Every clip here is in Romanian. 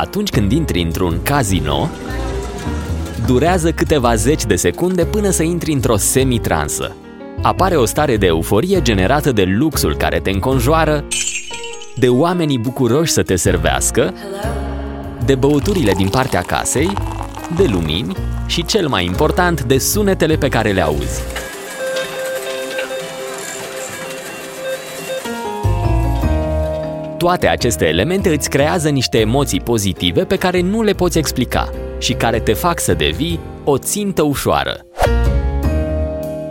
Atunci când intri într-un casino, durează câteva zeci de secunde până să intri într-o semi-transă. Apare o stare de euforie generată de luxul care te înconjoară, de oamenii bucuroși să te servească, de băuturile din partea casei, de lumini și, cel mai important, de sunetele pe care le auzi. Toate aceste elemente îți creează niște emoții pozitive pe care nu le poți explica și care te fac să devii o țintă ușoară.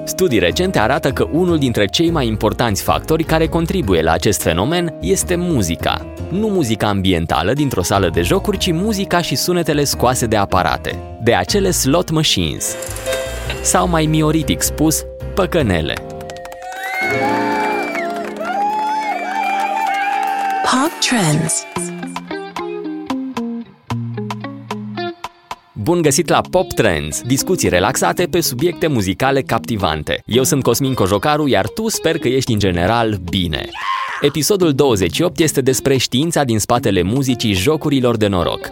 Studii recente arată că unul dintre cei mai importanți factori care contribuie la acest fenomen este muzica. Nu muzica ambientală dintr-o sală de jocuri, ci muzica și sunetele scoase de aparate, de acele slot machines. Sau mai mioritic spus, păcănele. Trends Bun găsit la Pop Trends, discuții relaxate pe subiecte muzicale captivante. Eu sunt Cosmin Cojocaru, iar tu sper că ești în general bine. Episodul 28 este despre știința din spatele muzicii jocurilor de noroc.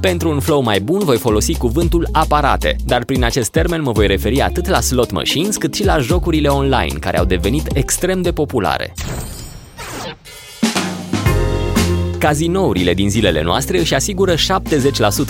Pentru un flow mai bun voi folosi cuvântul aparate, dar prin acest termen mă voi referi atât la slot machines cât și la jocurile online, care au devenit extrem de populare. Cazinourile din zilele noastre își asigură 70%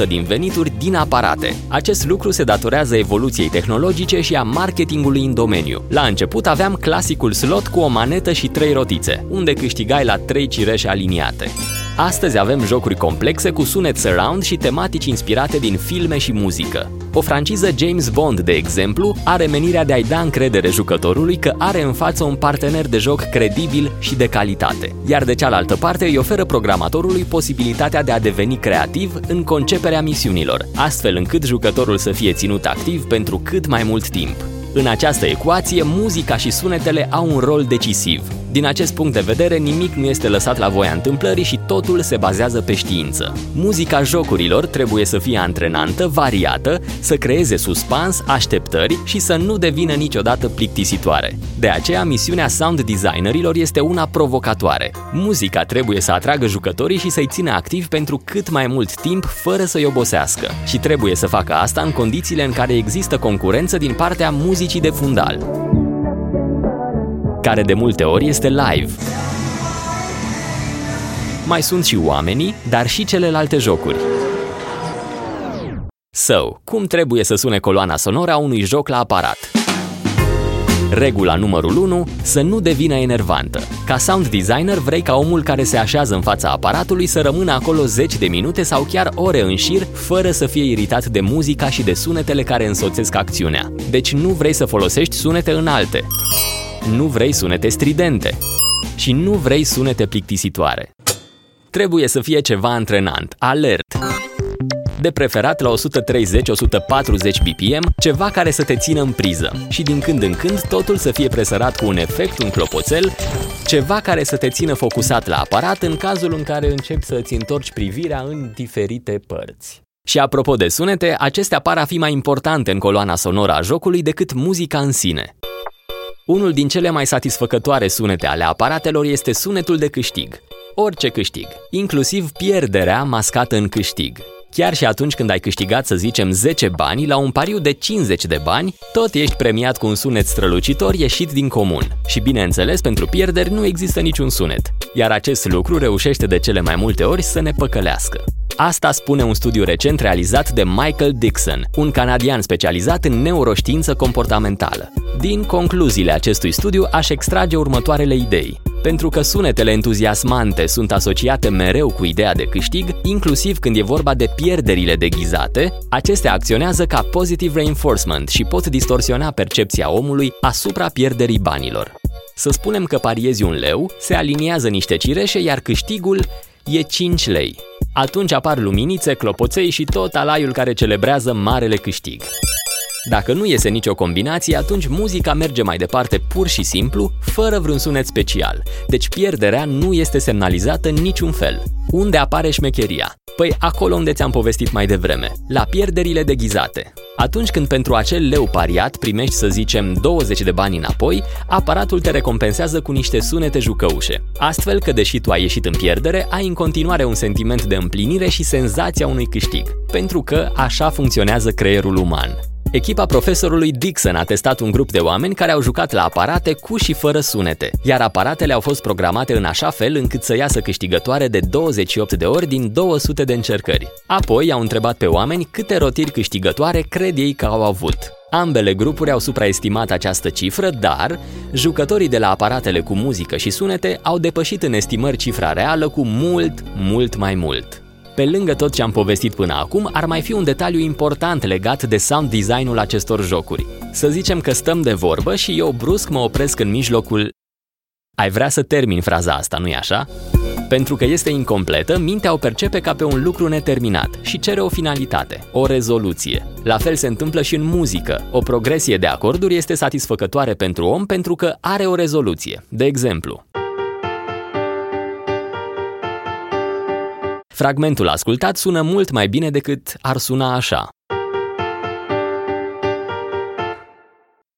din venituri din aparate. Acest lucru se datorează evoluției tehnologice și a marketingului în domeniu. La început aveam clasicul slot cu o manetă și trei rotițe, unde câștigai la trei cireșe aliniate. Astăzi avem jocuri complexe cu sunet surround și tematici inspirate din filme și muzică. O franciză James Bond, de exemplu, are menirea de a-i da încredere jucătorului că are în față un partener de joc credibil și de calitate, iar de cealaltă parte îi oferă programatorului posibilitatea de a deveni creativ în conceperea misiunilor, astfel încât jucătorul să fie ținut activ pentru cât mai mult timp. În această ecuație, muzica și sunetele au un rol decisiv. Din acest punct de vedere, nimic nu este lăsat la voia întâmplării și totul se bazează pe știință. Muzica jocurilor trebuie să fie antrenantă, variată, să creeze suspans, așteptări și să nu devină niciodată plictisitoare. De aceea, misiunea sound designerilor este una provocatoare. Muzica trebuie să atragă jucătorii și să-i țină activ pentru cât mai mult timp, fără să-i obosească. Și trebuie să facă asta în condițiile în care există concurență din partea muzicii de fundal care de multe ori este live. Mai sunt și oamenii, dar și celelalte jocuri. So, cum trebuie să sune coloana sonoră a unui joc la aparat? Regula numărul 1, să nu devină enervantă. Ca sound designer vrei ca omul care se așează în fața aparatului să rămână acolo 10 de minute sau chiar ore în șir, fără să fie iritat de muzica și de sunetele care însoțesc acțiunea. Deci nu vrei să folosești sunete înalte nu vrei sunete stridente și nu vrei sunete plictisitoare. Trebuie să fie ceva antrenant, alert, de preferat la 130-140 BPM, ceva care să te țină în priză și din când în când totul să fie presărat cu un efect, un clopoțel, ceva care să te țină focusat la aparat în cazul în care începi să-ți întorci privirea în diferite părți. Și apropo de sunete, acestea par a fi mai importante în coloana sonoră a jocului decât muzica în sine. Unul din cele mai satisfăcătoare sunete ale aparatelor este sunetul de câștig. Orice câștig, inclusiv pierderea mascată în câștig. Chiar și atunci când ai câștigat, să zicem, 10 bani la un pariu de 50 de bani, tot ești premiat cu un sunet strălucitor ieșit din comun. Și bineînțeles, pentru pierderi nu există niciun sunet. Iar acest lucru reușește de cele mai multe ori să ne păcălească. Asta spune un studiu recent realizat de Michael Dixon, un canadian specializat în neuroștiință comportamentală. Din concluziile acestui studiu aș extrage următoarele idei. Pentru că sunetele entuziasmante sunt asociate mereu cu ideea de câștig, inclusiv când e vorba de pierderile deghizate, acestea acționează ca positive reinforcement și pot distorsiona percepția omului asupra pierderii banilor. Să spunem că pariezi un leu, se aliniază niște cireșe, iar câștigul e 5 lei. Atunci apar luminițe, clopoței și tot alaiul care celebrează marele câștig. Dacă nu iese nicio combinație, atunci muzica merge mai departe pur și simplu, fără vreun sunet special. Deci pierderea nu este semnalizată în niciun fel. Unde apare șmecheria? Păi acolo unde ți-am povestit mai devreme, la pierderile deghizate. Atunci când pentru acel leu pariat primești, să zicem, 20 de bani înapoi, aparatul te recompensează cu niște sunete jucăușe. Astfel că, deși tu ai ieșit în pierdere, ai în continuare un sentiment de împlinire și senzația unui câștig. Pentru că așa funcționează creierul uman. Echipa profesorului Dixon a testat un grup de oameni care au jucat la aparate cu și fără sunete, iar aparatele au fost programate în așa fel încât să iasă câștigătoare de 28 de ori din 200 de încercări. Apoi au întrebat pe oameni câte rotiri câștigătoare cred ei că au avut. Ambele grupuri au supraestimat această cifră, dar jucătorii de la aparatele cu muzică și sunete au depășit în estimări cifra reală cu mult, mult mai mult. Pe lângă tot ce am povestit până acum, ar mai fi un detaliu important legat de sound design-ul acestor jocuri. Să zicem că stăm de vorbă și eu brusc mă opresc în mijlocul... Ai vrea să termin fraza asta, nu-i așa? Pentru că este incompletă, mintea o percepe ca pe un lucru neterminat și cere o finalitate, o rezoluție. La fel se întâmplă și în muzică. O progresie de acorduri este satisfăcătoare pentru om pentru că are o rezoluție. De exemplu, Fragmentul ascultat sună mult mai bine decât ar suna așa.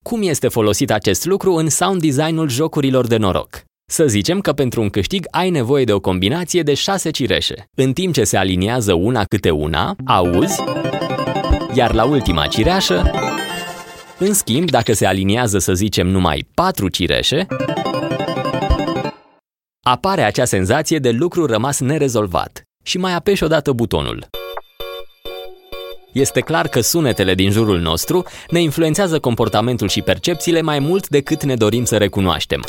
Cum este folosit acest lucru în sound design-ul jocurilor de noroc? Să zicem că pentru un câștig ai nevoie de o combinație de șase cireșe. În timp ce se aliniază una câte una, auzi, iar la ultima cireașă, în schimb, dacă se aliniază, să zicem, numai patru cireșe, apare acea senzație de lucru rămas nerezolvat și mai apeși odată butonul. Este clar că sunetele din jurul nostru ne influențează comportamentul și percepțiile mai mult decât ne dorim să recunoaștem.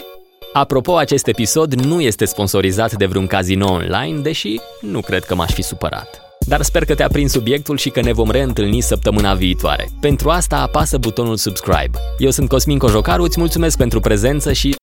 Apropo, acest episod nu este sponsorizat de vreun casino online, deși nu cred că m-aș fi supărat. Dar sper că te-a prins subiectul și că ne vom reîntâlni săptămâna viitoare. Pentru asta apasă butonul subscribe. Eu sunt Cosmin Cojocaru, îți mulțumesc pentru prezență și